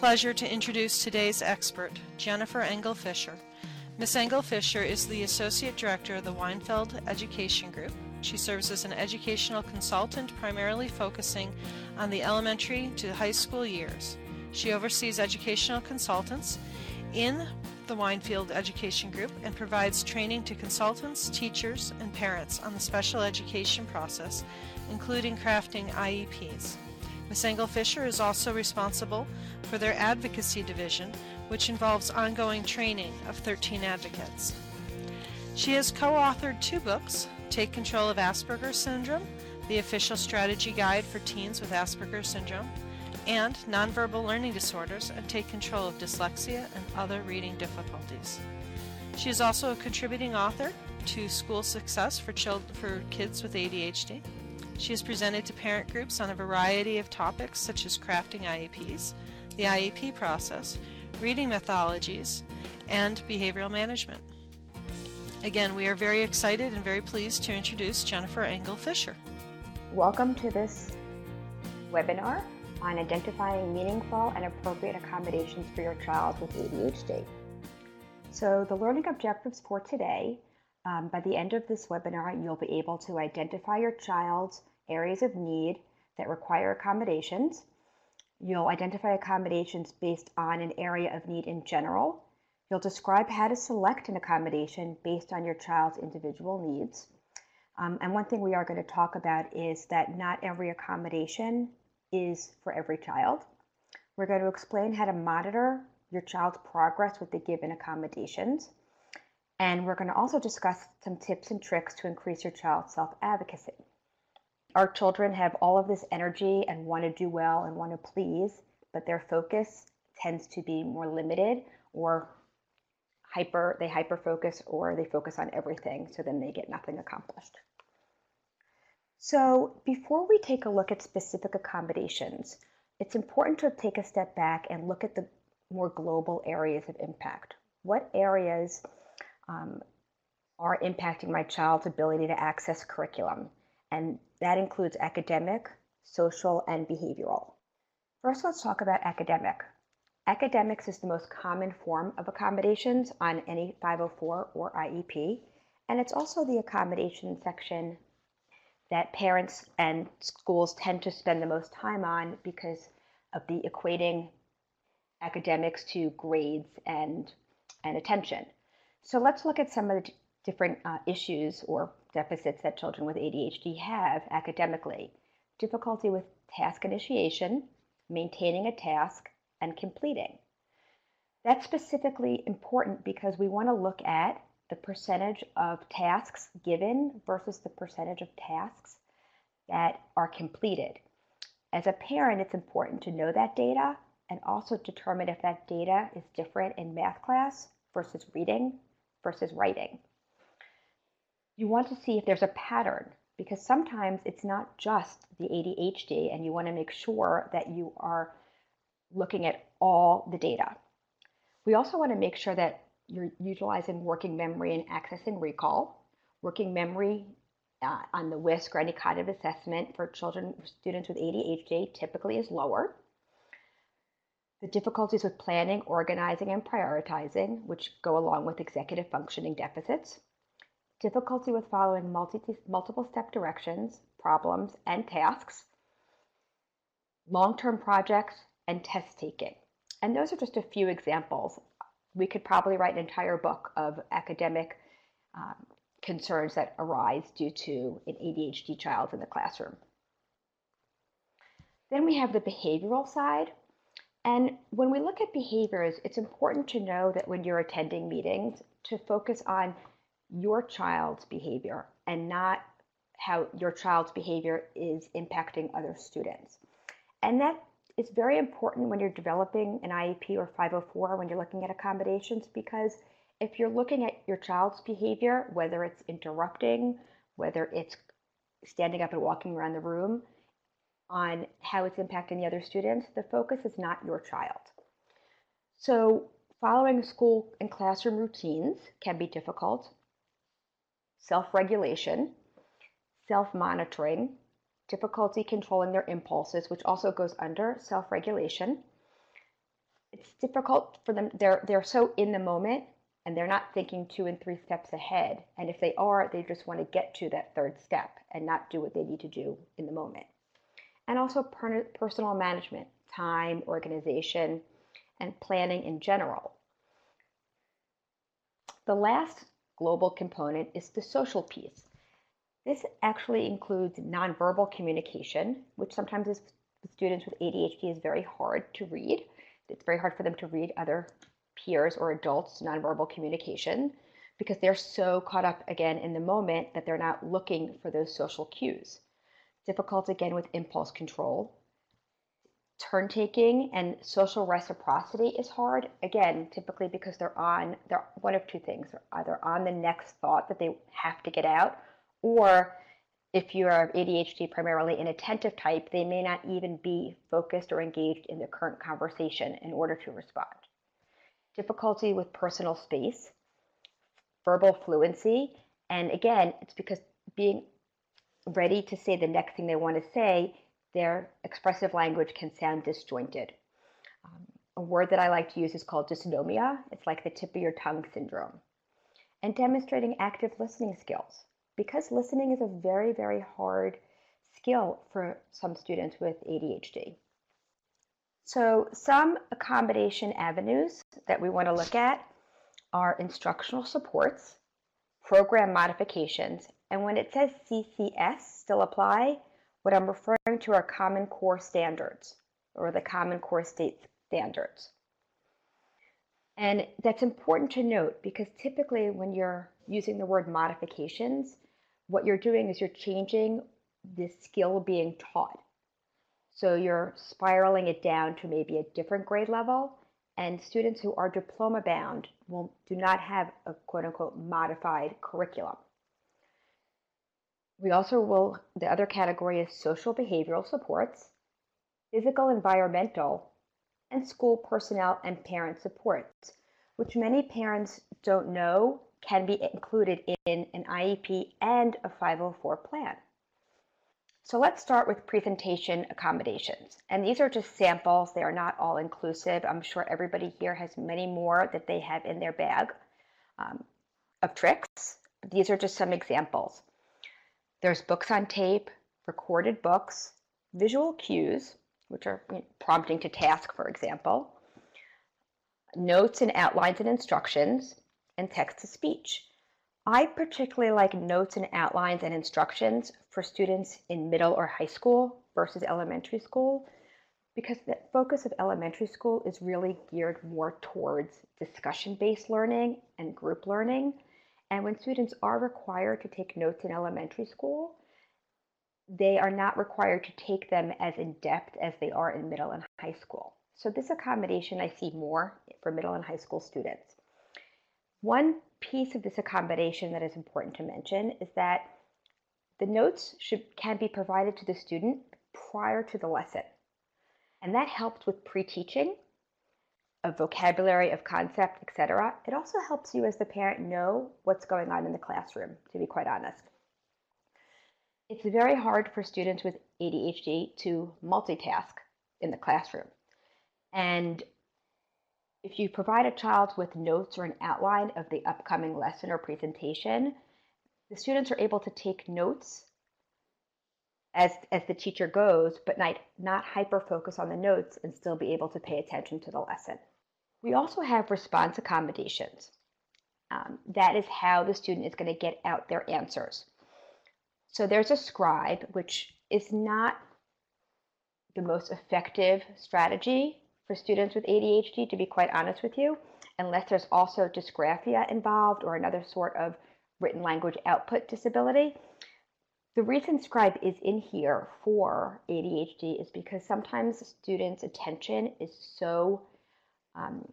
pleasure to introduce today's expert, Jennifer Engel Fisher. Ms. Engel Fisher is the Associate Director of the Weinfeld Education Group. She serves as an educational consultant, primarily focusing on the elementary to high school years. She oversees educational consultants in the Weinfeld Education Group and provides training to consultants, teachers, and parents on the special education process, including crafting IEPs. Ms. Engel Fisher is also responsible for their advocacy division, which involves ongoing training of 13 advocates. She has co authored two books Take Control of Asperger's Syndrome, the official strategy guide for teens with Asperger's Syndrome, and Nonverbal Learning Disorders and Take Control of Dyslexia and Other Reading Difficulties. She is also a contributing author to School Success for, children, for Kids with ADHD. She has presented to parent groups on a variety of topics such as crafting IEPs, the IEP process, reading methodologies, and behavioral management. Again, we are very excited and very pleased to introduce Jennifer Engel Fisher. Welcome to this webinar on identifying meaningful and appropriate accommodations for your child with ADHD. So the learning objectives for today, um, by the end of this webinar, you'll be able to identify your child's areas of need that require accommodations. You'll identify accommodations based on an area of need in general You'll describe how to select an accommodation based on your child's individual needs. Um, and one thing we are going to talk about is that not every accommodation is for every child. We're going to explain how to monitor your child's progress with the given accommodations. And we're going to also discuss some tips and tricks to increase your child's self advocacy. Our children have all of this energy and want to do well and want to please, but their focus tends to be more limited or hyper they hyper focus or they focus on everything so then they get nothing accomplished. So before we take a look at specific accommodations it's important to take a step back and look at the more global areas of impact. What areas um, are impacting my child's ability to access curriculum and that includes academic social and behavioral first let's talk about academic Academics is the most common form of accommodations on any 504 or IEP, and it's also the accommodation section that parents and schools tend to spend the most time on because of the equating academics to grades and, and attention. So let's look at some of the different uh, issues or deficits that children with ADHD have academically. Difficulty with task initiation, maintaining a task, and completing. That's specifically important because we want to look at the percentage of tasks given versus the percentage of tasks that are completed. As a parent, it's important to know that data and also determine if that data is different in math class versus reading versus writing. You want to see if there's a pattern because sometimes it's not just the ADHD and you want to make sure that you are looking at all the data. We also want to make sure that you're utilizing working memory and accessing recall. Working memory uh, on the WISC or any kind of assessment for children, students with ADHD typically is lower. The difficulties with planning, organizing, and prioritizing, which go along with executive functioning deficits. Difficulty with following multi multiple step directions, problems, and tasks. Long term projects, and test taking. And those are just a few examples. We could probably write an entire book of academic um, concerns that arise due to an ADHD child in the classroom. Then we have the behavioral side. And when we look at behaviors, it's important to know that when you're attending meetings, to focus on your child's behavior and not how your child's behavior is impacting other students. And that is very important when you're developing an IEP or 504 when you're looking at accommodations because if you're looking at your child's behavior, whether it's interrupting, whether it's standing up and walking around the room, on how it's impacting the other students, the focus is not your child. So, following school and classroom routines can be difficult. Self regulation, self monitoring, difficulty controlling their impulses, which also goes under self regulation, it's difficult for them. They're they're so in the moment and they're not thinking two and three steps ahead. And if they are, they just want to get to that third step and not do what they need to do in the moment. And also per personal management, time, organization, and planning in general. The last global component is the social piece. This actually includes nonverbal communication, which sometimes is, students with ADHD is very hard to read. It's very hard for them to read other peers or adults nonverbal communication because they're so caught up again in the moment that they're not looking for those social cues. Difficult again with impulse control. Turn taking and social reciprocity is hard again, typically because they're on they're one of two things. They're either on the next thought that they have to get out, or if you're ADHD primarily an attentive type, they may not even be focused or engaged in the current conversation in order to respond difficulty with personal space, verbal fluency, and again, it's because being ready to say the next thing they want to say, their expressive language can sound disjointed. Um, a word that I like to use is called dysnomia. It's like the tip of your tongue syndrome. And demonstrating active listening skills. Because listening is a very, very hard skill for some students with ADHD. So some accommodation avenues that we want to look at are instructional supports, program modifications, and when it says CCS still apply, what I'm referring to are Common Core standards or the Common Core State standards. And that's important to note because typically when you're using the word modifications, what you're doing is you're changing the skill being taught. So you're spiraling it down to maybe a different grade level. And students who are diploma bound will do not have a quote unquote modified curriculum. We also will, the other category is social behavioral supports, physical environmental, and school personnel and parent supports, which many parents don't know can be included in an IEP and a 504 plan. So let's start with presentation accommodations. And these are just samples. They are not all inclusive. I'm sure everybody here has many more that they have in their bag um, of tricks. These are just some examples. There's books on tape, recorded books, visual cues, which are you know, prompting to task, for example, notes and outlines and instructions, and text to speech. I particularly like notes and outlines and instructions for students in middle or high school versus elementary school because the focus of elementary school is really geared more towards discussion-based learning and group learning. And when students are required to take notes in elementary school, they are not required to take them as in depth as they are in middle and high school. So this accommodation I see more for middle and high school students. One piece of this accommodation that is important to mention is that the notes should, can be provided to the student prior to the lesson. And that helps with pre-teaching of vocabulary, of concept, etc. It also helps you as the parent know what's going on in the classroom, to be quite honest. It's very hard for students with ADHD to multitask in the classroom. And if you provide a child with notes or an outline of the upcoming lesson or presentation, the students are able to take notes as, as the teacher goes, but not, not hyper focus on the notes and still be able to pay attention to the lesson. We also have response accommodations. Um, that is how the student is going to get out their answers. So there's a scribe, which is not the most effective strategy for students with ADHD, to be quite honest with you, unless there's also dysgraphia involved or another sort of written language output disability. The reason Scribe is in here for ADHD is because sometimes students' attention is so um,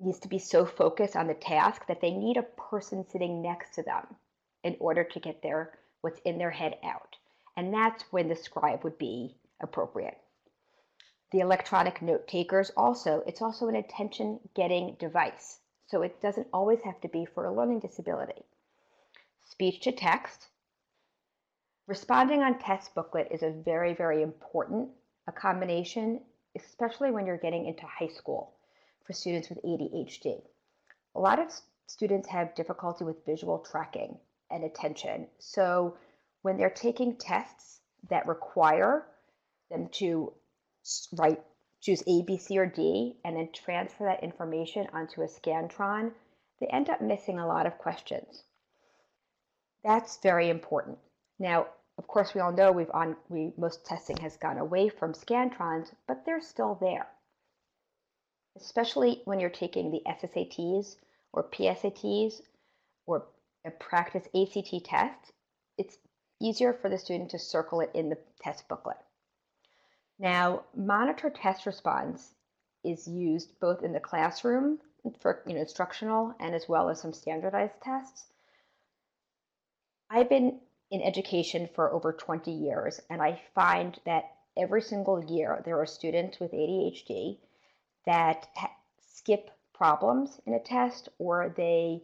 needs to be so focused on the task that they need a person sitting next to them in order to get their what's in their head out. And that's when the scribe would be appropriate. The electronic note takers also, it's also an attention getting device. So it doesn't always have to be for a learning disability speech to text. Responding on test booklet is a very, very important a combination especially when you're getting into high school for students with ADHD. A lot of students have difficulty with visual tracking and attention. So when they're taking tests that require them to write, choose A, B, C, or D, and then transfer that information onto a Scantron, they end up missing a lot of questions. That's very important. Now, of course, we all know we've on we most testing has gone away from Scantrons, but they're still there. Especially when you're taking the SSATs or PSATs or a practice ACT test, it's easier for the student to circle it in the test booklet. Now, monitor test response is used both in the classroom for you know instructional and as well as some standardized tests. I've been in education for over 20 years and I find that every single year there are students with ADHD that skip problems in a test or they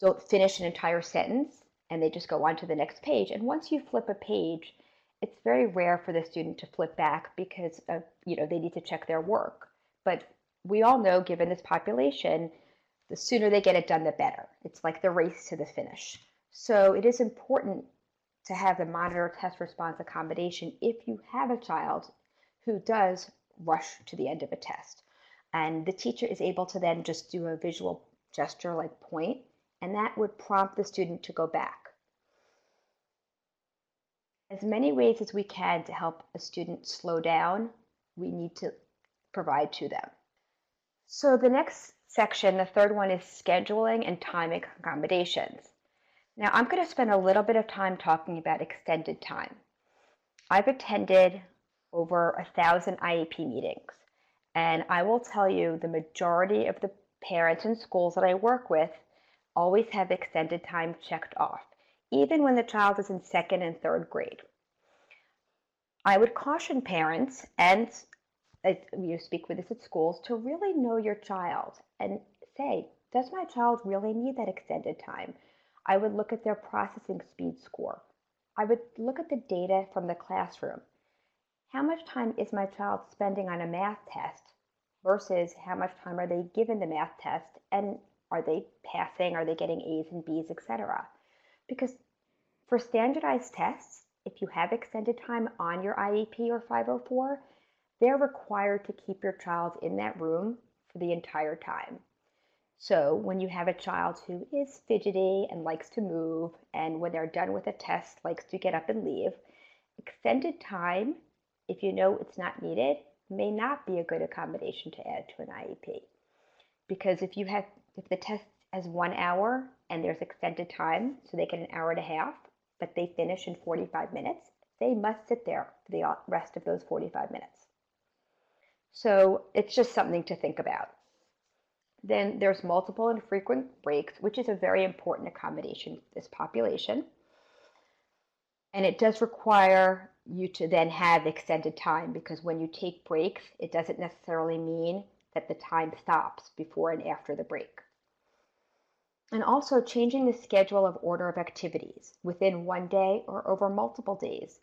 don't finish an entire sentence and they just go on to the next page. And once you flip a page, it's very rare for the student to flip back because of, you know they need to check their work. But we all know, given this population, the sooner they get it done, the better. It's like the race to the finish. So it is important to have the monitor test response accommodation if you have a child who does rush to the end of a test. And the teacher is able to then just do a visual gesture like point, and that would prompt the student to go back. As many ways as we can to help a student slow down, we need to provide to them. So the next section, the third one, is scheduling and timing accommodations. Now I'm going to spend a little bit of time talking about extended time. I've attended over a thousand IEP meetings, and I will tell you the majority of the parents in schools that I work with always have extended time checked off, even when the child is in second and third grade. I would caution parents and uh, you speak with this at schools to really know your child and say, does my child really need that extended time? I would look at their processing speed score. I would look at the data from the classroom. How much time is my child spending on a math test versus how much time are they given the math test and are they passing, are they getting A's and B's, etc. Because for standardized tests, if you have extended time on your IEP or 504, they're required to keep your child in that room for the entire time. So when you have a child who is fidgety and likes to move, and when they're done with a test, likes to get up and leave, extended time, if you know it's not needed, may not be a good accommodation to add to an IEP. Because if you have if the test has one hour and there's extended time, so they get an hour and a half, but they finish in 45 minutes, they must sit there for the uh, rest of those 45 minutes. So it's just something to think about. Then there's multiple and frequent breaks, which is a very important accommodation for this population. And it does require you to then have extended time because when you take breaks, it doesn't necessarily mean that the time stops before and after the break. And also changing the schedule of order of activities within one day or over multiple days.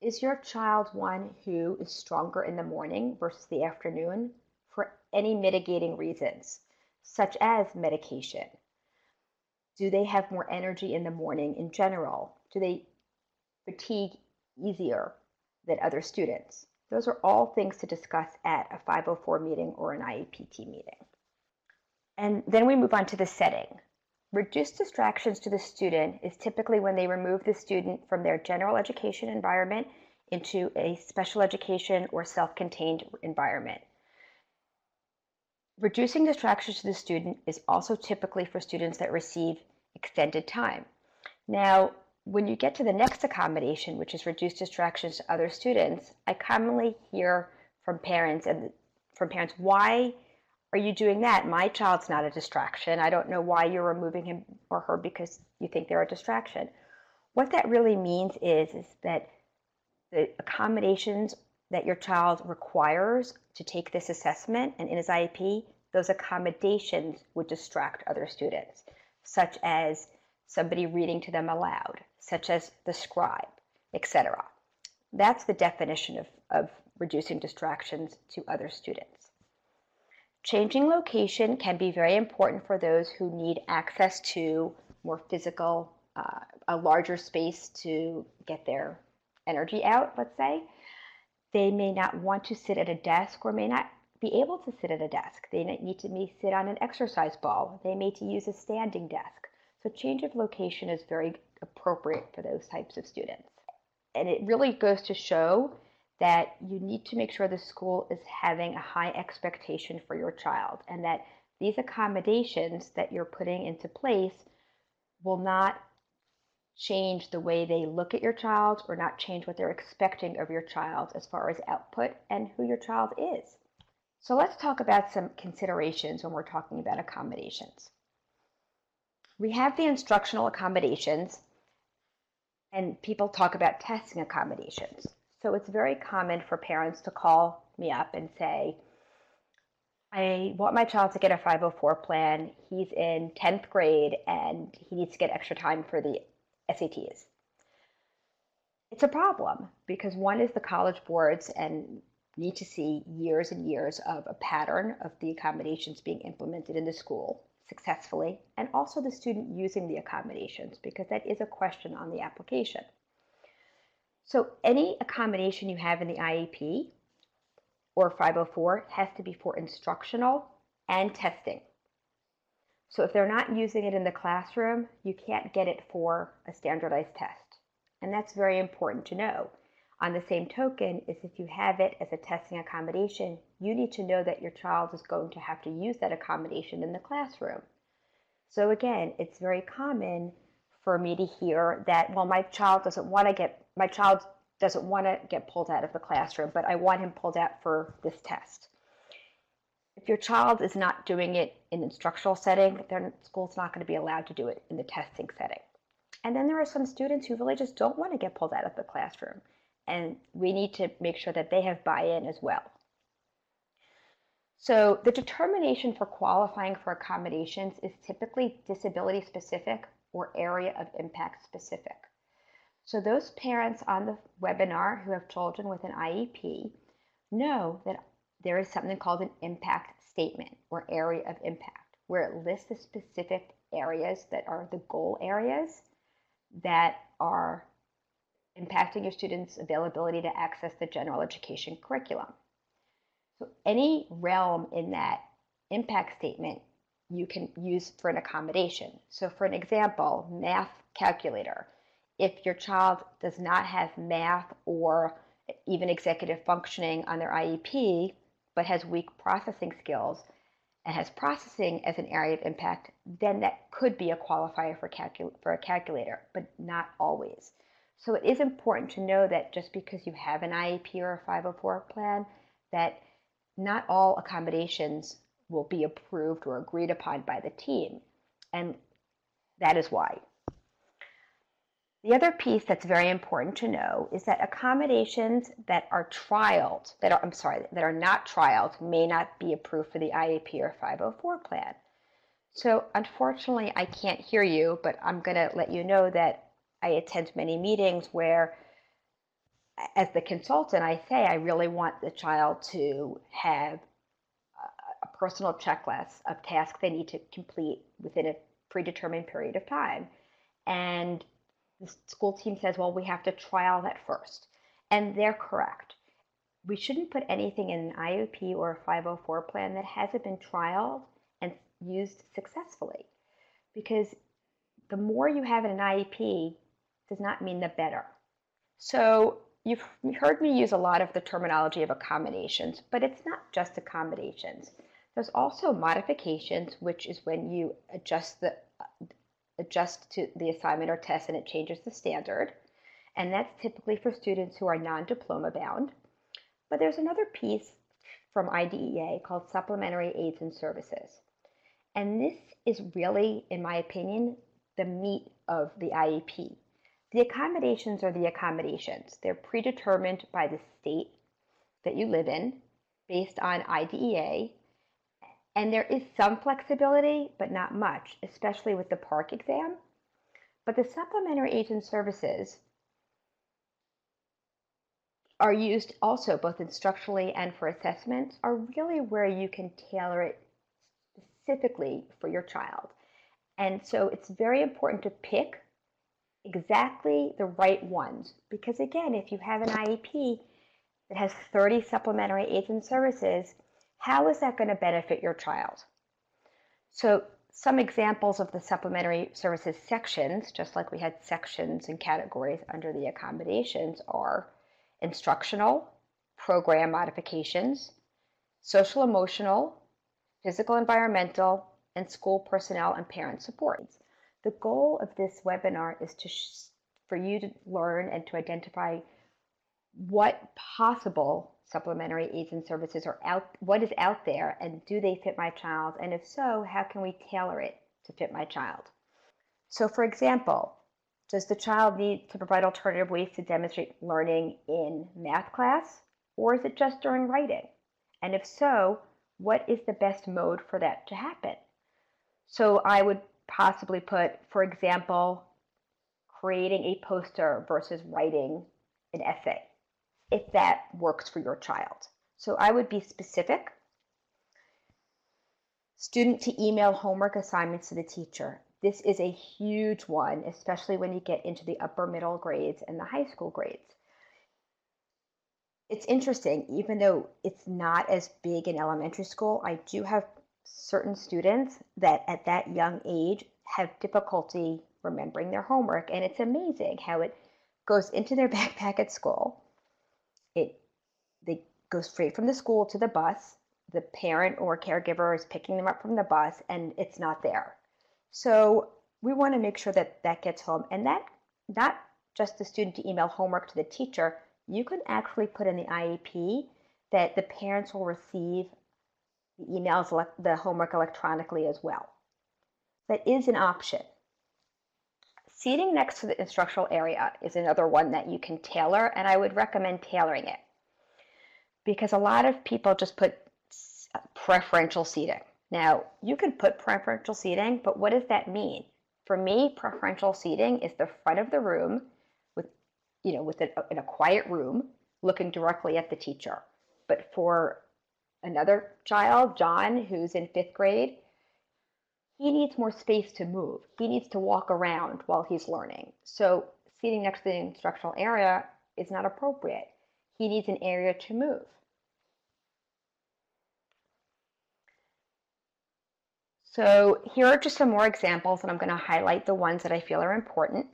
Is your child one who is stronger in the morning versus the afternoon for any mitigating reasons? such as medication? Do they have more energy in the morning in general? Do they fatigue easier than other students? Those are all things to discuss at a 504 meeting or an IEPT meeting. And then we move on to the setting. Reduced distractions to the student is typically when they remove the student from their general education environment into a special education or self contained environment. Reducing distractions to the student is also typically for students that receive extended time. Now, when you get to the next accommodation, which is reduced distractions to other students, I commonly hear from parents and from parents, why are you doing that? My child's not a distraction. I don't know why you're removing him or her because you think they're a distraction. What that really means is, is that the accommodations that your child requires to take this assessment and in his IEP, those accommodations would distract other students, such as somebody reading to them aloud, such as the scribe, etc. That's the definition of, of reducing distractions to other students. Changing location can be very important for those who need access to more physical, uh, a larger space to get their energy out, let's say. They may not want to sit at a desk or may not be able to sit at a desk. They need to sit on an exercise ball. They may to use a standing desk. So change of location is very appropriate for those types of students. And it really goes to show that you need to make sure the school is having a high expectation for your child and that these accommodations that you're putting into place will not change the way they look at your child or not change what they're expecting of your child as far as output and who your child is. So let's talk about some considerations when we're talking about accommodations. We have the instructional accommodations, and people talk about testing accommodations. So it's very common for parents to call me up and say, I want my child to get a 504 plan. He's in 10th grade and he needs to get extra time for the SATs. It's a problem because one is the college boards and need to see years and years of a pattern of the accommodations being implemented in the school successfully and also the student using the accommodations because that is a question on the application. So any accommodation you have in the IEP or 504 has to be for instructional and testing. So if they're not using it in the classroom, you can't get it for a standardized test. And that's very important to know. On the same token, is if you have it as a testing accommodation, you need to know that your child is going to have to use that accommodation in the classroom. So again, it's very common for me to hear that, well, my child doesn't want to get, my child doesn't want to get pulled out of the classroom, but I want him pulled out for this test. If your child is not doing it in instructional setting, then school's not going to be allowed to do it in the testing setting. And then there are some students who really just don't want to get pulled out of the classroom. And we need to make sure that they have buy-in as well. So the determination for qualifying for accommodations is typically disability specific or area of impact specific. So those parents on the webinar who have children with an IEP know that there is something called an impact statement or area of impact, where it lists the specific areas that are the goal areas that are impacting your students' availability to access the general education curriculum. Any realm in that impact statement you can use for an accommodation. So for an example, math calculator. If your child does not have math or even executive functioning on their IEP, but has weak processing skills and has processing as an area of impact, then that could be a qualifier for, calcul- for a calculator, but not always. So it is important to know that just because you have an IEP or a 504 plan, that not all accommodations will be approved or agreed upon by the team. And that is why. The other piece that's very important to know is that accommodations that are trialed, that are, I'm sorry, that are not trialed may not be approved for the IEP or 504 plan. So unfortunately, I can't hear you, but I'm going to let you know that I attend many meetings where as the consultant, I say I really want the child to have a personal checklist of tasks they need to complete within a predetermined period of time. And the school team says, well, we have to trial that first. And they're correct. We shouldn't put anything in an IEP or a 504 plan that hasn't been trialed and used successfully. Because the more you have in an IEP does not mean the better. So You've heard me use a lot of the terminology of accommodations, but it's not just accommodations. There's also modifications, which is when you adjust the adjust to the assignment or test and it changes the standard. And that's typically for students who are non-diploma bound. But there's another piece from IDEA called supplementary aids and services. And this is really, in my opinion, the meat of the IEP. The accommodations are the accommodations. They're predetermined by the state that you live in based on IDEA. And there is some flexibility, but not much, especially with the PARCC exam. But the supplementary and services are used also both instructionally and for assessments are really where you can tailor it specifically for your child. And so it's very important to pick exactly the right ones because again, if you have an IEP that has 30 supplementary aids and services, how is that going to benefit your child? So some examples of the supplementary services sections, just like we had sections and categories under the accommodations, are instructional, program modifications, social emotional, physical environmental, and school personnel and parent supports. The goal of this webinar is to for you to learn and to identify what possible supplementary aids and services are out, what is out there, and do they fit my child? And if so, how can we tailor it to fit my child? So, for example, does the child need to provide alternative ways to demonstrate learning in math class, or is it just during writing? And if so, what is the best mode for that to happen? So, I would possibly put, for example, creating a poster versus writing an essay if that works for your child. So I would be specific. Student to email homework assignments to the teacher. This is a huge one, especially when you get into the upper middle grades and the high school grades. It's interesting, even though it's not as big in elementary school, I do have certain students that at that young age have difficulty remembering their homework. And it's amazing how it goes into their backpack at school it they go straight from the school to the bus. The parent or caregiver is picking them up from the bus and it's not there. So we want to make sure that that gets home and that not just the student to email homework to the teacher, you can actually put in the IEP that the parents will receive the emails, the homework electronically as well. That is an option. Seating next to the instructional area is another one that you can tailor, and I would recommend tailoring it because a lot of people just put preferential seating. Now, you can put preferential seating, but what does that mean? For me, preferential seating is the front of the room with, you know, with a, in a quiet room looking directly at the teacher. But for another child, John, who's in fifth grade, he needs more space to move. He needs to walk around while he's learning. So seating next to the instructional area is not appropriate. He needs an area to move. So here are just some more examples, and I'm going to highlight the ones that I feel are important.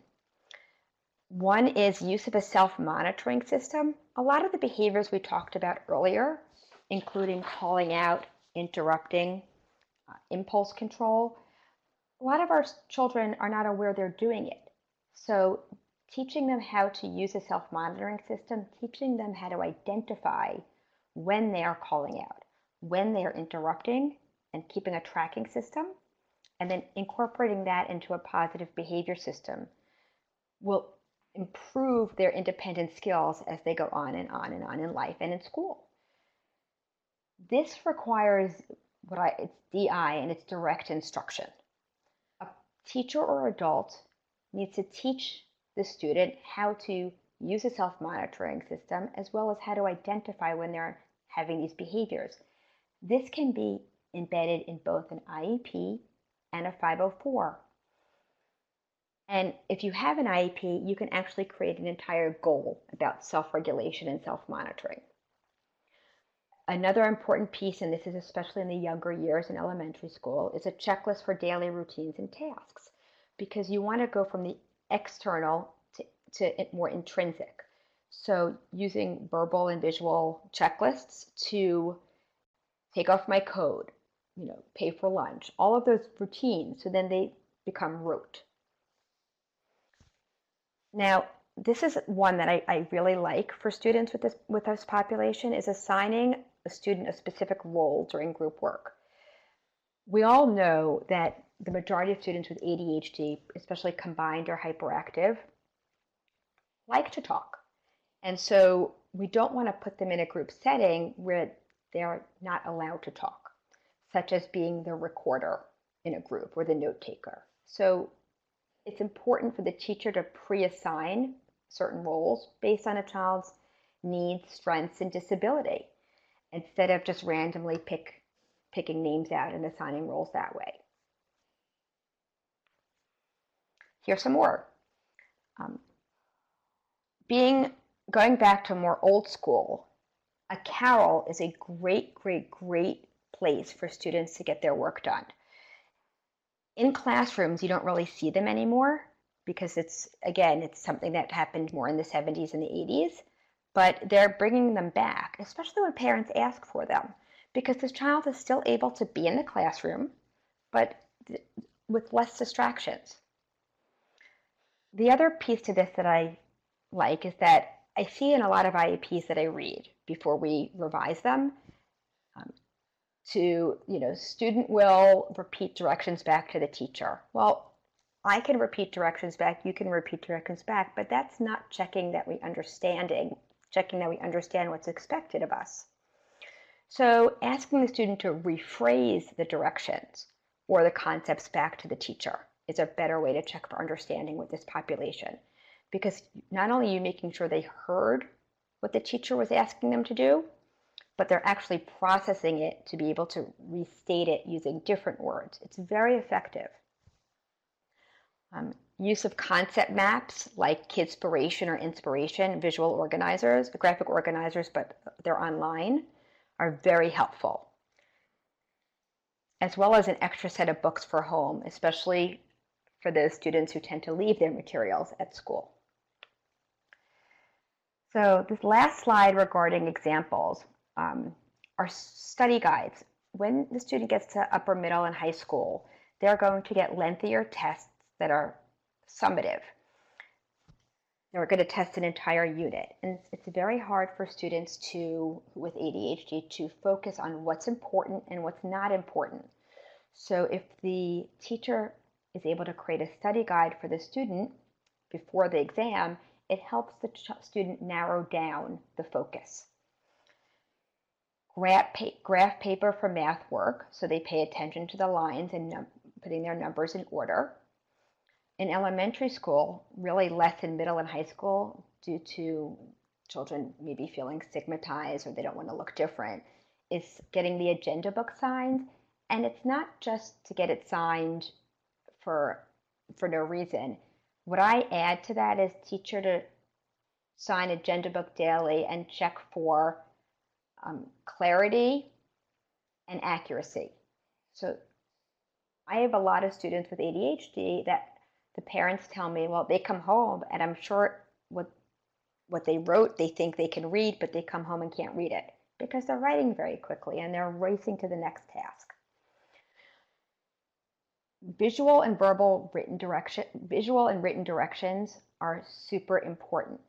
One is use of a self-monitoring system. A lot of the behaviors we talked about earlier, including calling out, interrupting, uh, impulse control, a lot of our children are not aware they're doing it. So teaching them how to use a self-monitoring system, teaching them how to identify when they are calling out, when they are interrupting, and keeping a tracking system, and then incorporating that into a positive behavior system will improve their independent skills as they go on and on and on in life and in school. This requires what I it's DI and it's direct instruction. A teacher or adult needs to teach the student how to use a self-monitoring system as well as how to identify when they're having these behaviors. This can be embedded in both an IEP and a 504. And if you have an IEP, you can actually create an entire goal about self-regulation and self-monitoring. Another important piece, and this is especially in the younger years in elementary school, is a checklist for daily routines and tasks because you want to go from the external to, to more intrinsic. So, using verbal and visual checklists to take off my coat, you know, pay for lunch, all of those routines, so then they become rote. Now, this is one that I, I really like for students with this with this population is assigning a student a specific role during group work. We all know that the majority of students with ADHD, especially combined or hyperactive, like to talk. And so we don't want to put them in a group setting where they're not allowed to talk, such as being the recorder in a group or the note taker. So it's important for the teacher to pre assign certain roles based on a child's needs, strengths, and disability instead of just randomly pick, picking names out and assigning roles that way. Here's some more. Um, being going back to more old school, a carrel is a great, great, great place for students to get their work done. In classrooms, you don't really see them anymore because it's, again, it's something that happened more in the 70s and the 80s, but they're bringing them back, especially when parents ask for them, because the child is still able to be in the classroom, but with less distractions. The other piece to this that I like is that I see in a lot of IEPs that I read before we revise them um, to, you know, student will repeat directions back to the teacher. Well, I can repeat directions back, you can repeat directions back, but that's not checking that we understanding, checking that we understand what's expected of us. So asking the student to rephrase the directions or the concepts back to the teacher is a better way to check for understanding with this population. Because not only are you making sure they heard what the teacher was asking them to do, but they're actually processing it to be able to restate it using different words. It's very effective. Um, use of concept maps like Kidspiration or Inspiration, visual organizers, graphic organizers, but they're online, are very helpful. As well as an extra set of books for home, especially for those students who tend to leave their materials at school. So this last slide regarding examples um, are study guides. When the student gets to upper middle and high school, they're going to get lengthier tests that are summative. we're going to test an entire unit. And it's very hard for students to, with ADHD, to focus on what's important and what's not important. So if the teacher is able to create a study guide for the student before the exam, it helps the student narrow down the focus. Graph, pa graph paper for math work, so they pay attention to the lines and putting their numbers in order. In elementary school, really less in middle and high school due to children maybe feeling stigmatized or they don't want to look different, is getting the agenda book signed. And it's not just to get it signed for for no reason. What I add to that is teacher to sign agenda book daily and check for um, clarity and accuracy. So I have a lot of students with ADHD that the parents tell me, well, they come home and I'm sure what what they wrote they think they can read, but they come home and can't read it because they're writing very quickly and they're racing to the next task. Visual and verbal written direction visual and written directions are super important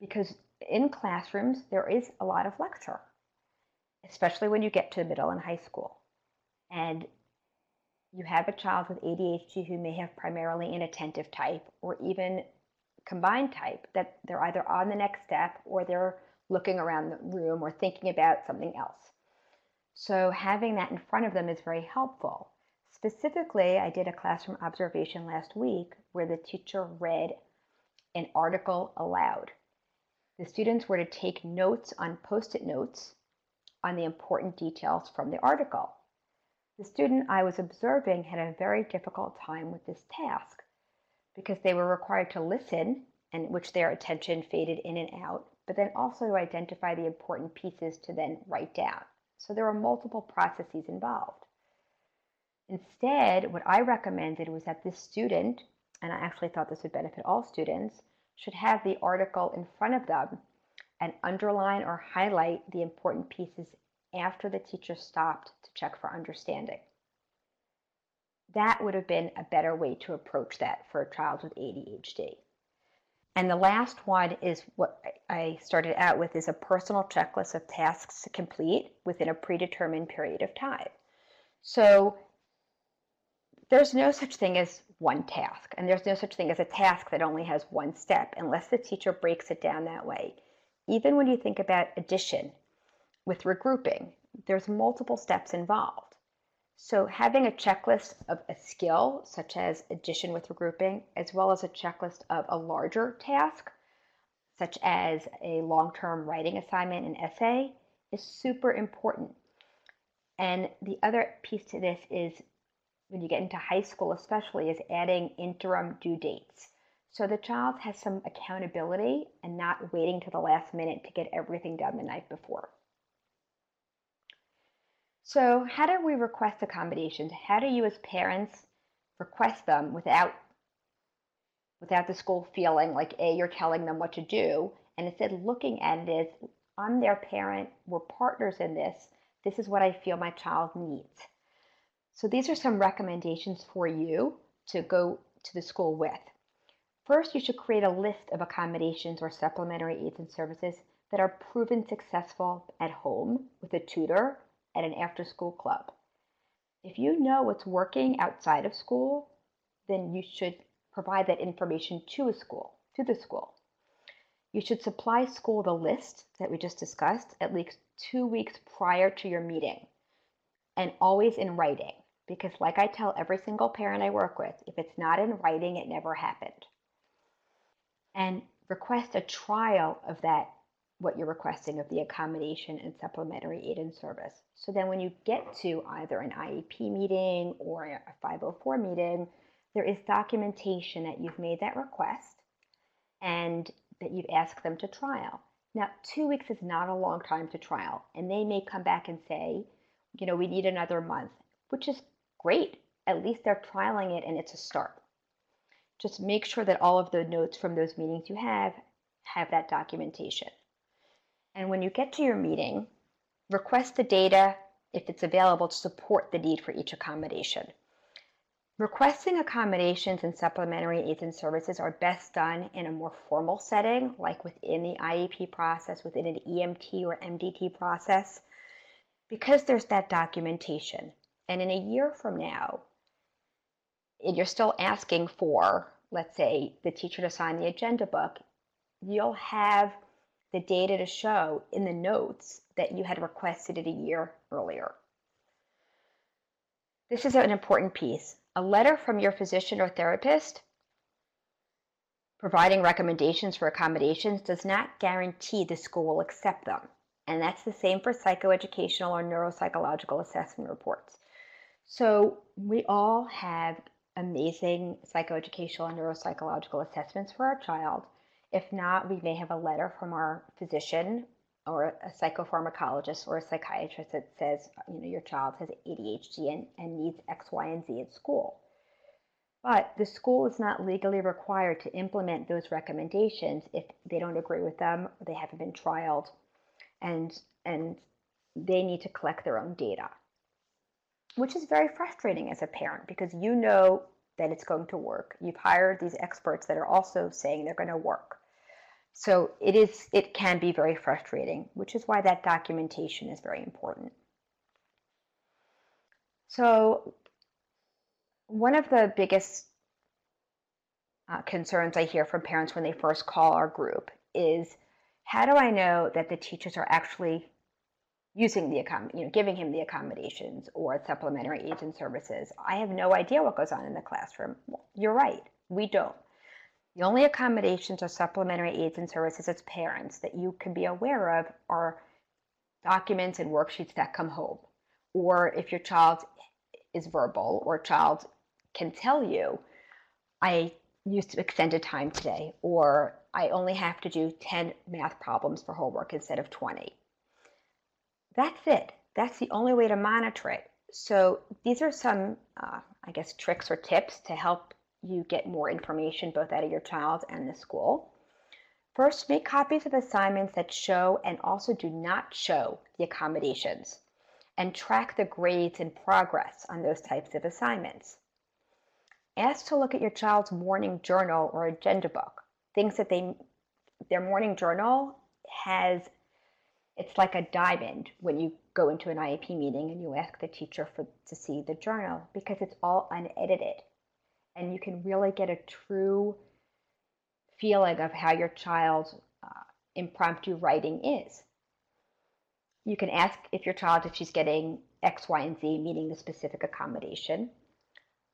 because in classrooms there is a lot of lecture especially when you get to middle and high school. And you have a child with ADHD who may have primarily inattentive type or even combined type that they're either on the next step or they're looking around the room or thinking about something else. So having that in front of them is very helpful. Specifically, I did a classroom observation last week where the teacher read an article aloud. The students were to take notes on post-it notes on the important details from the article. The student I was observing had a very difficult time with this task because they were required to listen, and which their attention faded in and out, but then also to identify the important pieces to then write down. So there were multiple processes involved. Instead, what I recommended was that this student, and I actually thought this would benefit all students, should have the article in front of them and underline or highlight the important pieces after the teacher stopped to check for understanding. That would have been a better way to approach that for a child with ADHD. And the last one is what I started out with is a personal checklist of tasks to complete within a predetermined period of time. So there's no such thing as one task, and there's no such thing as a task that only has one step unless the teacher breaks it down that way. Even when you think about addition with regrouping, there's multiple steps involved. So having a checklist of a skill, such as addition with regrouping, as well as a checklist of a larger task, such as a long-term writing assignment, an essay, is super important. And the other piece to this is when you get into high school, especially, is adding interim due dates. So the child has some accountability and not waiting to the last minute to get everything done the night before. So, how do we request accommodations? How do you, as parents, request them without without the school feeling like a you're telling them what to do, and instead looking at it as I'm their parent, we're partners in this. This is what I feel my child needs. So these are some recommendations for you to go to the school with. First, you should create a list of accommodations or supplementary aids and services that are proven successful at home with a tutor at an after school club. If you know what's working outside of school, then you should provide that information to a school, to the school. You should supply school the list that we just discussed at least two weeks prior to your meeting and always in writing. Because, like I tell every single parent I work with, if it's not in writing, it never happened. And request a trial of that, what you're requesting of the accommodation and supplementary aid and service. So then, when you get to either an IEP meeting or a 504 meeting, there is documentation that you've made that request and that you've asked them to trial. Now, two weeks is not a long time to trial, and they may come back and say, you know, we need another month, which is great. At least they're trialing it and it's a start. Just make sure that all of the notes from those meetings you have have that documentation. And when you get to your meeting, request the data if it's available to support the need for each accommodation. Requesting accommodations and supplementary aids and services are best done in a more formal setting, like within the IEP process, within an EMT or MDT process, because there's that documentation. And in a year from now, and you're still asking for, let's say, the teacher to sign the agenda book, you'll have the data to show in the notes that you had requested it a year earlier. This is an important piece a letter from your physician or therapist providing recommendations for accommodations does not guarantee the school will accept them. And that's the same for psychoeducational or neuropsychological assessment reports. So we all have amazing psychoeducational and neuropsychological assessments for our child. If not, we may have a letter from our physician or a psychopharmacologist or a psychiatrist that says, you know, your child has ADHD and, and needs X, Y, and Z at school. But the school is not legally required to implement those recommendations if they don't agree with them or they haven't been trialed and and they need to collect their own data. Which is very frustrating as a parent because you know that it's going to work. You've hired these experts that are also saying they're going to work. So it is it can be very frustrating, which is why that documentation is very important. So one of the biggest uh, concerns I hear from parents when they first call our group is how do I know that the teachers are actually using the you know giving him the accommodations or supplementary aids and services? I have no idea what goes on in the classroom. You're right, we don't. The only accommodations or supplementary aids and services as parents that you can be aware of are documents and worksheets that come home. Or if your child is verbal or child can tell you, I used extended time today, or I only have to do 10 math problems for homework instead of 20. That's it. That's the only way to monitor it. So these are some, uh, I guess, tricks or tips to help you get more information both out of your child and the school. First, make copies of assignments that show and also do not show the accommodations and track the grades and progress on those types of assignments. Ask to look at your child's morning journal or agenda book. Things that they their morning journal has it's like a diamond when you go into an IEP meeting and you ask the teacher for to see the journal because it's all unedited and you can really get a true feeling of how your child's uh, impromptu writing is. You can ask if your child, if she's getting X, Y, and Z, meaning the specific accommodation.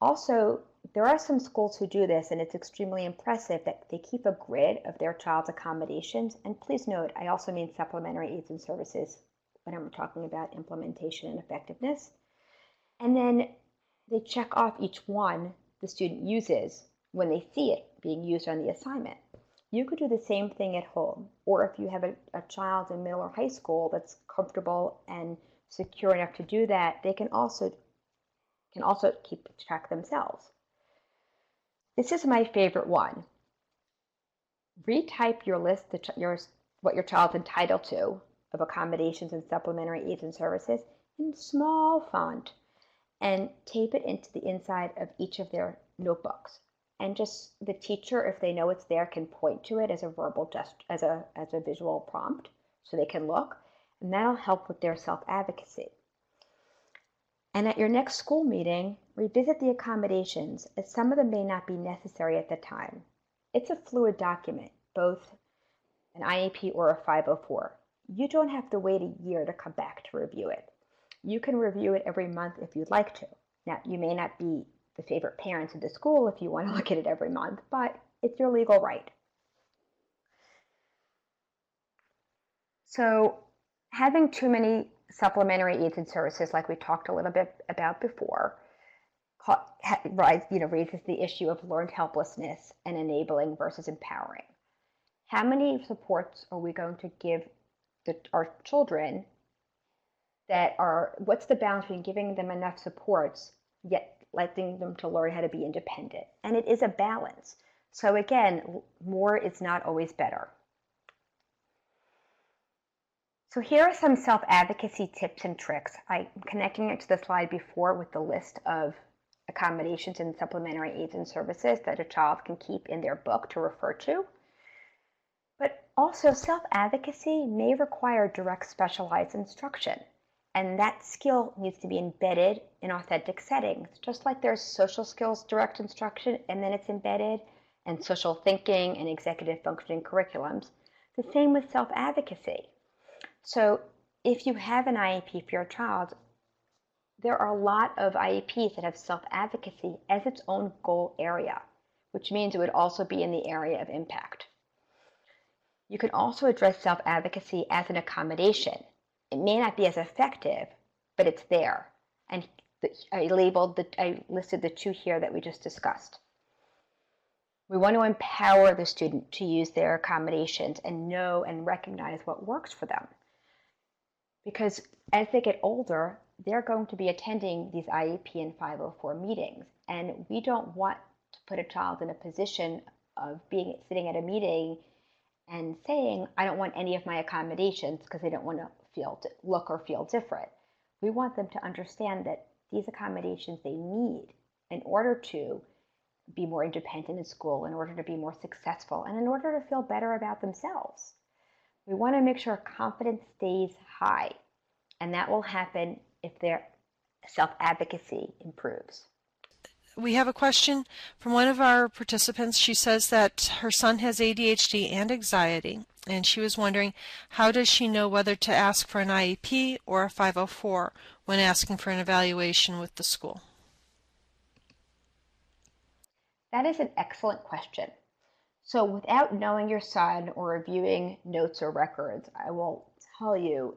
Also, there are some schools who do this, and it's extremely impressive that they keep a grid of their child's accommodations. And please note, I also mean supplementary aids and services when I'm talking about implementation and effectiveness. And then they check off each one the student uses when they see it being used on the assignment. You could do the same thing at home, or if you have a, a child in middle or high school that's comfortable and secure enough to do that, they can also can also keep track themselves. This is my favorite one. Retype your list, your, what your child's entitled to of accommodations and supplementary aids and services in small font and tape it into the inside of each of their notebooks and just the teacher, if they know it's there, can point to it as a verbal just as a as a visual prompt so they can look, and that'll help with their self-advocacy. And at your next school meeting, revisit the accommodations as some of them may not be necessary at the time. It's a fluid document, both an IEP or a 504. You don't have to wait a year to come back to review it. You can review it every month if you'd like to. Now, you may not be the favorite parents of the school if you want to look at it every month, but it's your legal right. So having too many supplementary aids and services, like we talked a little bit about before, you know, raises the issue of learned helplessness and enabling versus empowering. How many supports are we going to give the, our children that are, what's the balance between giving them enough supports, yet letting them to learn how to be independent. And it is a balance. So again, more is not always better. So here are some self-advocacy tips and tricks. I'm connecting it to the slide before with the list of accommodations and supplementary aids and services that a child can keep in their book to refer to. But also self-advocacy may require direct specialized instruction. And that skill needs to be embedded in authentic settings, just like there's social skills direct instruction and then it's embedded, and social thinking and executive functioning curriculums. The same with self advocacy. So if you have an IEP for your child, there are a lot of IEPs that have self advocacy as its own goal area, which means it would also be in the area of impact. You can also address self advocacy as an accommodation it may not be as effective, but it's there. And I labeled the, I listed the two here that we just discussed. We want to empower the student to use their accommodations and know and recognize what works for them. Because as they get older, they're going to be attending these IEP and 504 meetings. And we don't want to put a child in a position of being sitting at a meeting and saying, I don't want any of my accommodations because they don't want to feel look or feel different. We want them to understand that these accommodations they need in order to be more independent in school, in order to be more successful, and in order to feel better about themselves. We want to make sure confidence stays high, and that will happen if their self advocacy improves we have a question from one of our participants. She says that her son has ADHD and anxiety, and she was wondering how does she know whether to ask for an IEP or a 504 when asking for an evaluation with the school? That is an excellent question. So without knowing your son or reviewing notes or records, I will tell you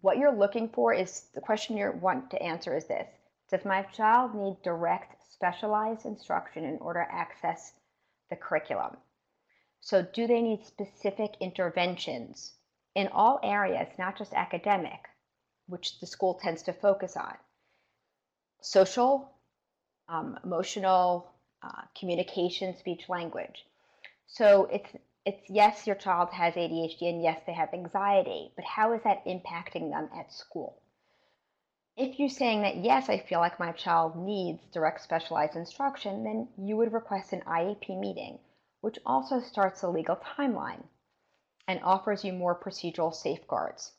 what you're looking for is the question you want to answer is this. Does my child need direct specialized instruction in order to access the curriculum? So do they need specific interventions in all areas, not just academic, which the school tends to focus on? Social, um, emotional, uh, communication, speech, language. So it's it's yes, your child has ADHD and yes, they have anxiety, but how is that impacting them at school? If you're saying that, yes, I feel like my child needs direct specialized instruction, then you would request an IEP meeting, which also starts a legal timeline and offers you more procedural safeguards.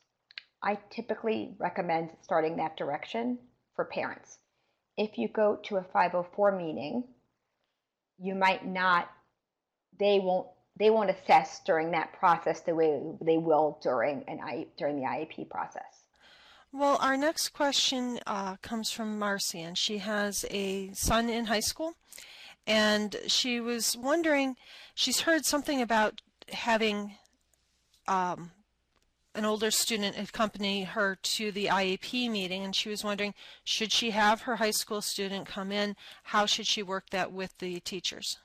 I typically recommend starting that direction for parents. If you go to a 504 meeting, you might not, they won't, they won't assess during that process the way they will during an I, during the IEP process. Well, our next question uh, comes from Marcy, and she has a son in high school, and she was wondering, she's heard something about having um, an older student accompany her to the IEP meeting, and she was wondering, should she have her high school student come in? How should she work that with the teachers?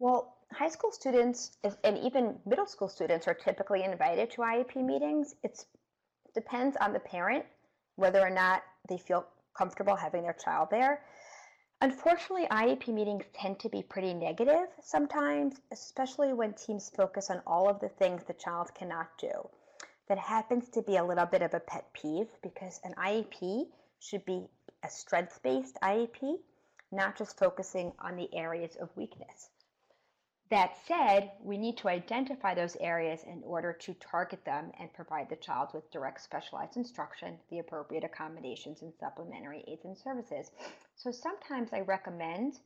Well, high school students and even middle school students are typically invited to IEP meetings. It depends on the parent whether or not they feel comfortable having their child there. Unfortunately, IEP meetings tend to be pretty negative sometimes, especially when teams focus on all of the things the child cannot do. That happens to be a little bit of a pet peeve because an IEP should be a strengths based IEP, not just focusing on the areas of weakness. That said, we need to identify those areas in order to target them and provide the child with direct specialized instruction, the appropriate accommodations, and supplementary aids and services. So sometimes I recommend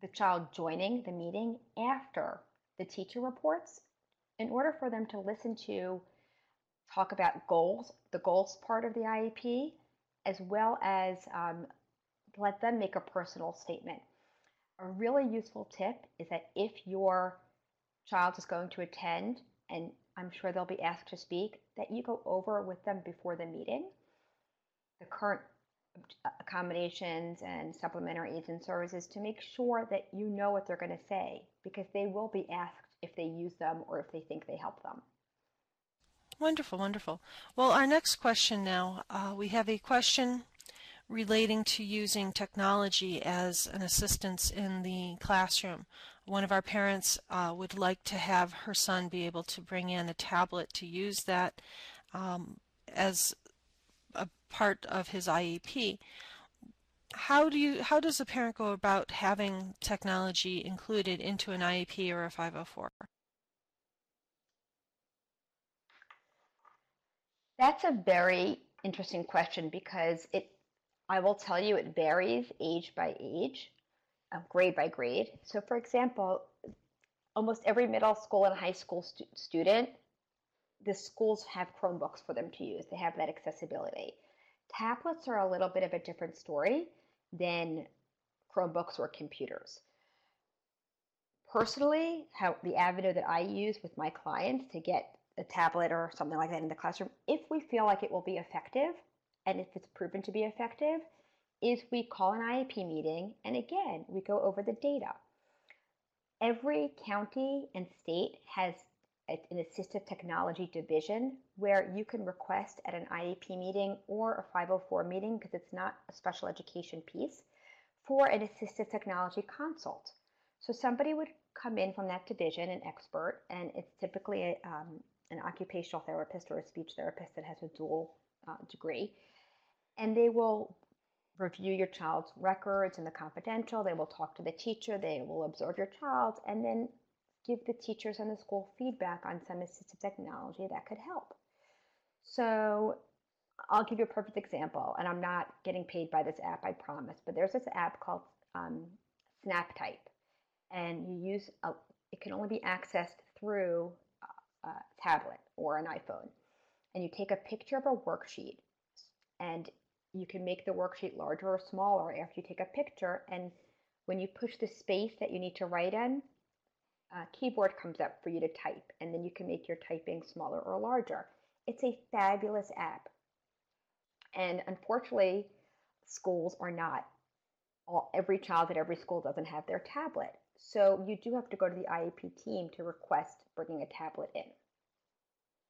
the child joining the meeting after the teacher reports in order for them to listen to talk about goals, the goals part of the IEP, as well as um, let them make a personal statement. A really useful tip is that if your child is going to attend, and I'm sure they'll be asked to speak, that you go over with them before the meeting the current accommodations and supplementary aids and services to make sure that you know what they're going to say because they will be asked if they use them or if they think they help them. Wonderful, wonderful. Well, our next question now, uh, we have a question relating to using technology as an assistance in the classroom. One of our parents uh, would like to have her son be able to bring in a tablet to use that um, as a part of his IEP. How do you how does a parent go about having technology included into an IEP or a 504? That's a very interesting question because it I will tell you it varies age by age, uh, grade by grade. So, for example, almost every middle school and high school stu student, the schools have Chromebooks for them to use. They have that accessibility. Tablets are a little bit of a different story than Chromebooks or computers. Personally, how the avenue that I use with my clients to get a tablet or something like that in the classroom, if we feel like it will be effective, and if it's proven to be effective, is we call an IEP meeting and again, we go over the data. Every county and state has an assistive technology division where you can request at an IEP meeting or a 504 meeting because it's not a special education piece for an assistive technology consult. So somebody would come in from that division, an expert, and it's typically a, um, an occupational therapist or a speech therapist that has a dual uh, degree and they will review your child's records in the confidential. They will talk to the teacher. They will observe your child and then give the teachers and the school feedback on some assistive technology that could help. So I'll give you a perfect example, and I'm not getting paid by this app, I promise, but there's this app called um, SnapType, and you use a, it can only be accessed through a, a tablet or an iPhone. And you take a picture of a worksheet, and you can make the worksheet larger or smaller after you take a picture. And when you push the space that you need to write in, a keyboard comes up for you to type, and then you can make your typing smaller or larger. It's a fabulous app. And unfortunately, schools are not, all, every child at every school doesn't have their tablet. So you do have to go to the IEP team to request bringing a tablet in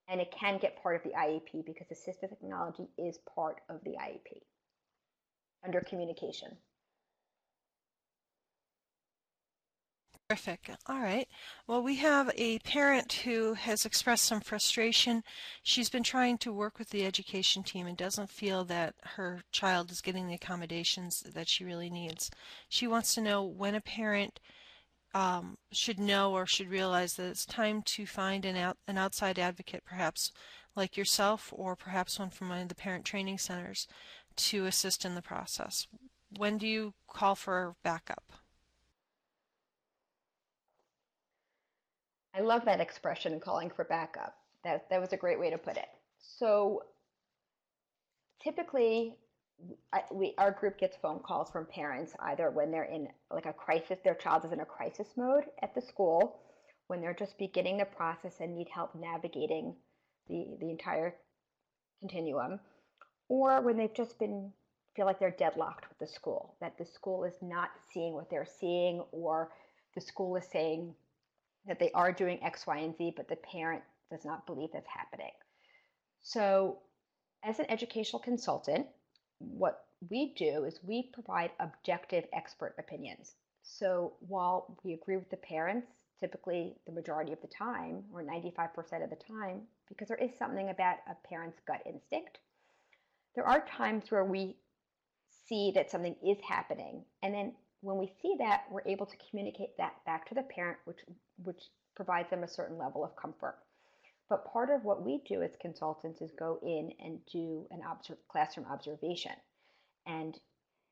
and it can get part of the IEP because assistive technology is part of the IEP under communication. Terrific. All right. Well, we have a parent who has expressed some frustration. She's been trying to work with the education team and doesn't feel that her child is getting the accommodations that she really needs. She wants to know when a parent um, should know or should realize that it's time to find an, out, an outside advocate, perhaps like yourself or perhaps one from one of the parent training centers, to assist in the process. When do you call for backup? I love that expression, calling for backup. That, that was a great way to put it. So typically, We our group gets phone calls from parents either when they're in like a crisis, their child is in a crisis mode at the school, when they're just beginning the process and need help navigating the the entire continuum, or when they've just been feel like they're deadlocked with the school, that the school is not seeing what they're seeing, or the school is saying that they are doing X, Y, and Z, but the parent does not believe that's happening. So, as an educational consultant, what we do is we provide objective expert opinions. So, while we agree with the parents, typically the majority of the time, or 95% of the time, because there is something about a parent's gut instinct, there are times where we see that something is happening. And then when we see that, we're able to communicate that back to the parent, which, which provides them a certain level of comfort. But part of what we do as consultants is go in and do an observ- classroom observation. And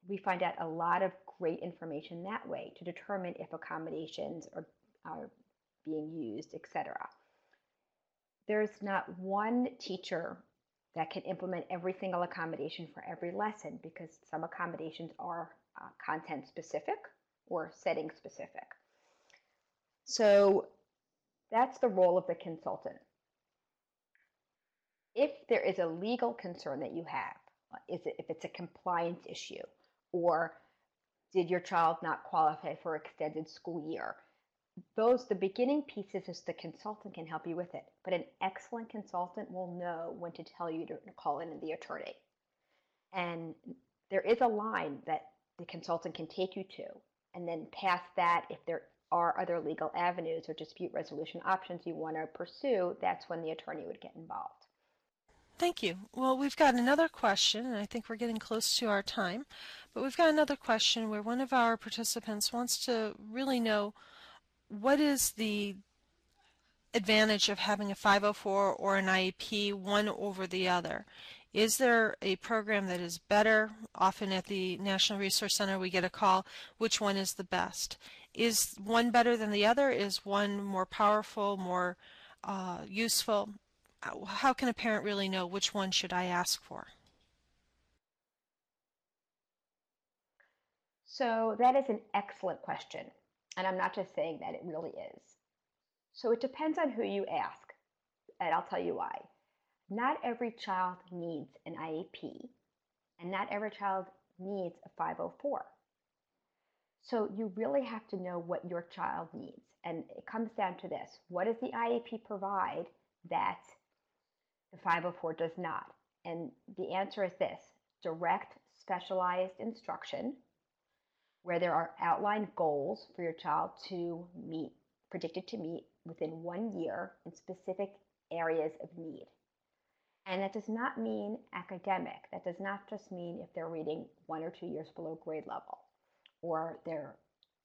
we find out a lot of great information that way to determine if accommodations are, are being used, etc. There's not one teacher that can implement every single accommodation for every lesson because some accommodations are uh, content specific or setting specific. So that's the role of the consultant. If there is a legal concern that you have, uh, is it, if it's a compliance issue, or did your child not qualify for extended school year, those the beginning pieces is the consultant can help you with it but an excellent consultant will know when to tell you to call in the attorney. And there is a line that the consultant can take you to and then past that if there are other legal avenues or dispute resolution options you want to pursue that's when the attorney would get involved Thank you. Well, we've got another question, and I think we're getting close to our time, but we've got another question where one of our participants wants to really know what is the advantage of having a 504 or an IEP one over the other? Is there a program that is better? Often at the National Resource Center we get a call, which one is the best? Is one better than the other? Is one more powerful, more uh, useful? Uh, how can a parent really know which one should I ask for? So that is an excellent question. And I'm not just saying that, it really is. So it depends on who you ask, and I'll tell you why. Not every child needs an IEP, and not every child needs a 504. So you really have to know what your child needs. And it comes down to this what does the IEP provide that the 504 does not? And the answer is this direct specialized instruction where there are outlined goals for your child to meet, predicted to meet within one year in specific areas of need. And that does not mean academic. That does not just mean if they're reading one or two years below grade level, or they're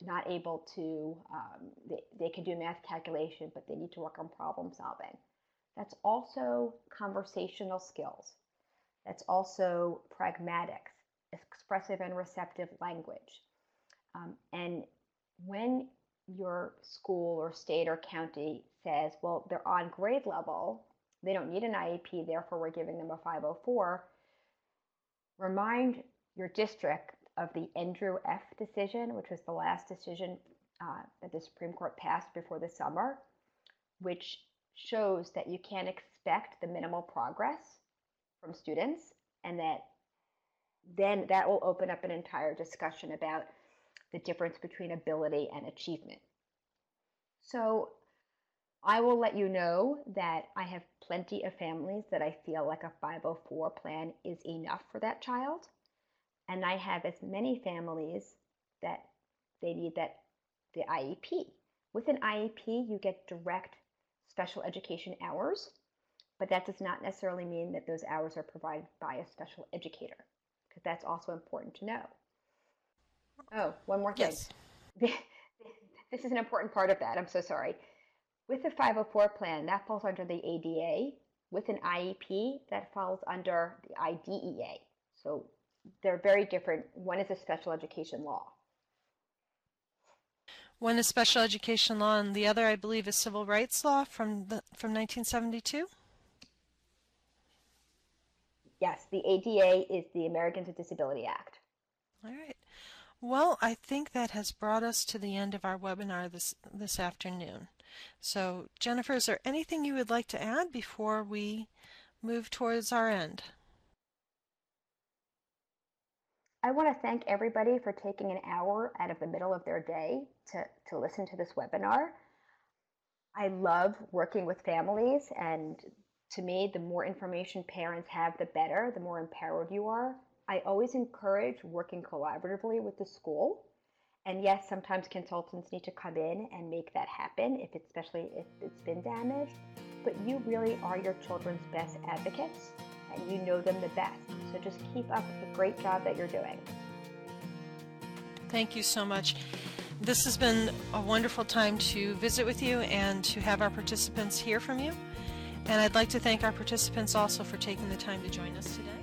not able to, um, they, they can do math calculation, but they need to work on problem solving. That's also conversational skills. That's also pragmatics, expressive and receptive language. Um, and when your school or state or county says, well, they're on grade level, they don't need an IEP, therefore we're giving them a 504, remind your district of the Endrew F decision, which was the last decision uh, that the Supreme Court passed before the summer, which shows that you can't expect the minimal progress from students, and that then that will open up an entire discussion about the difference between ability and achievement. So I will let you know that I have plenty of families that I feel like a 504 plan is enough for that child. And I have as many families that they need that the IEP. With an IEP, you get direct special education hours, but that does not necessarily mean that those hours are provided by a special educator, because that's also important to know. Oh, one more thing. Yes. this is an important part of that. I'm so sorry. With the 504 plan, that falls under the ADA. With an IEP, that falls under the IDEA. So they're very different. One is a special education law. One is special education law, and the other, I believe, is civil rights law from the, from 1972. Yes, the ADA is the Americans with Disability Act. All right. Well, I think that has brought us to the end of our webinar this this afternoon. So, Jennifer, is there anything you would like to add before we move towards our end? I want to thank everybody for taking an hour out of the middle of their day to, to listen to this webinar. I love working with families, and to me, the more information parents have, the better, the more empowered you are. I always encourage working collaboratively with the school. And yes, sometimes consultants need to come in and make that happen, if especially if it's been damaged. But you really are your children's best advocates, and you know them the best. So just keep up the great job that you're doing. Thank you so much. This has been a wonderful time to visit with you and to have our participants hear from you. And I'd like to thank our participants also for taking the time to join us today.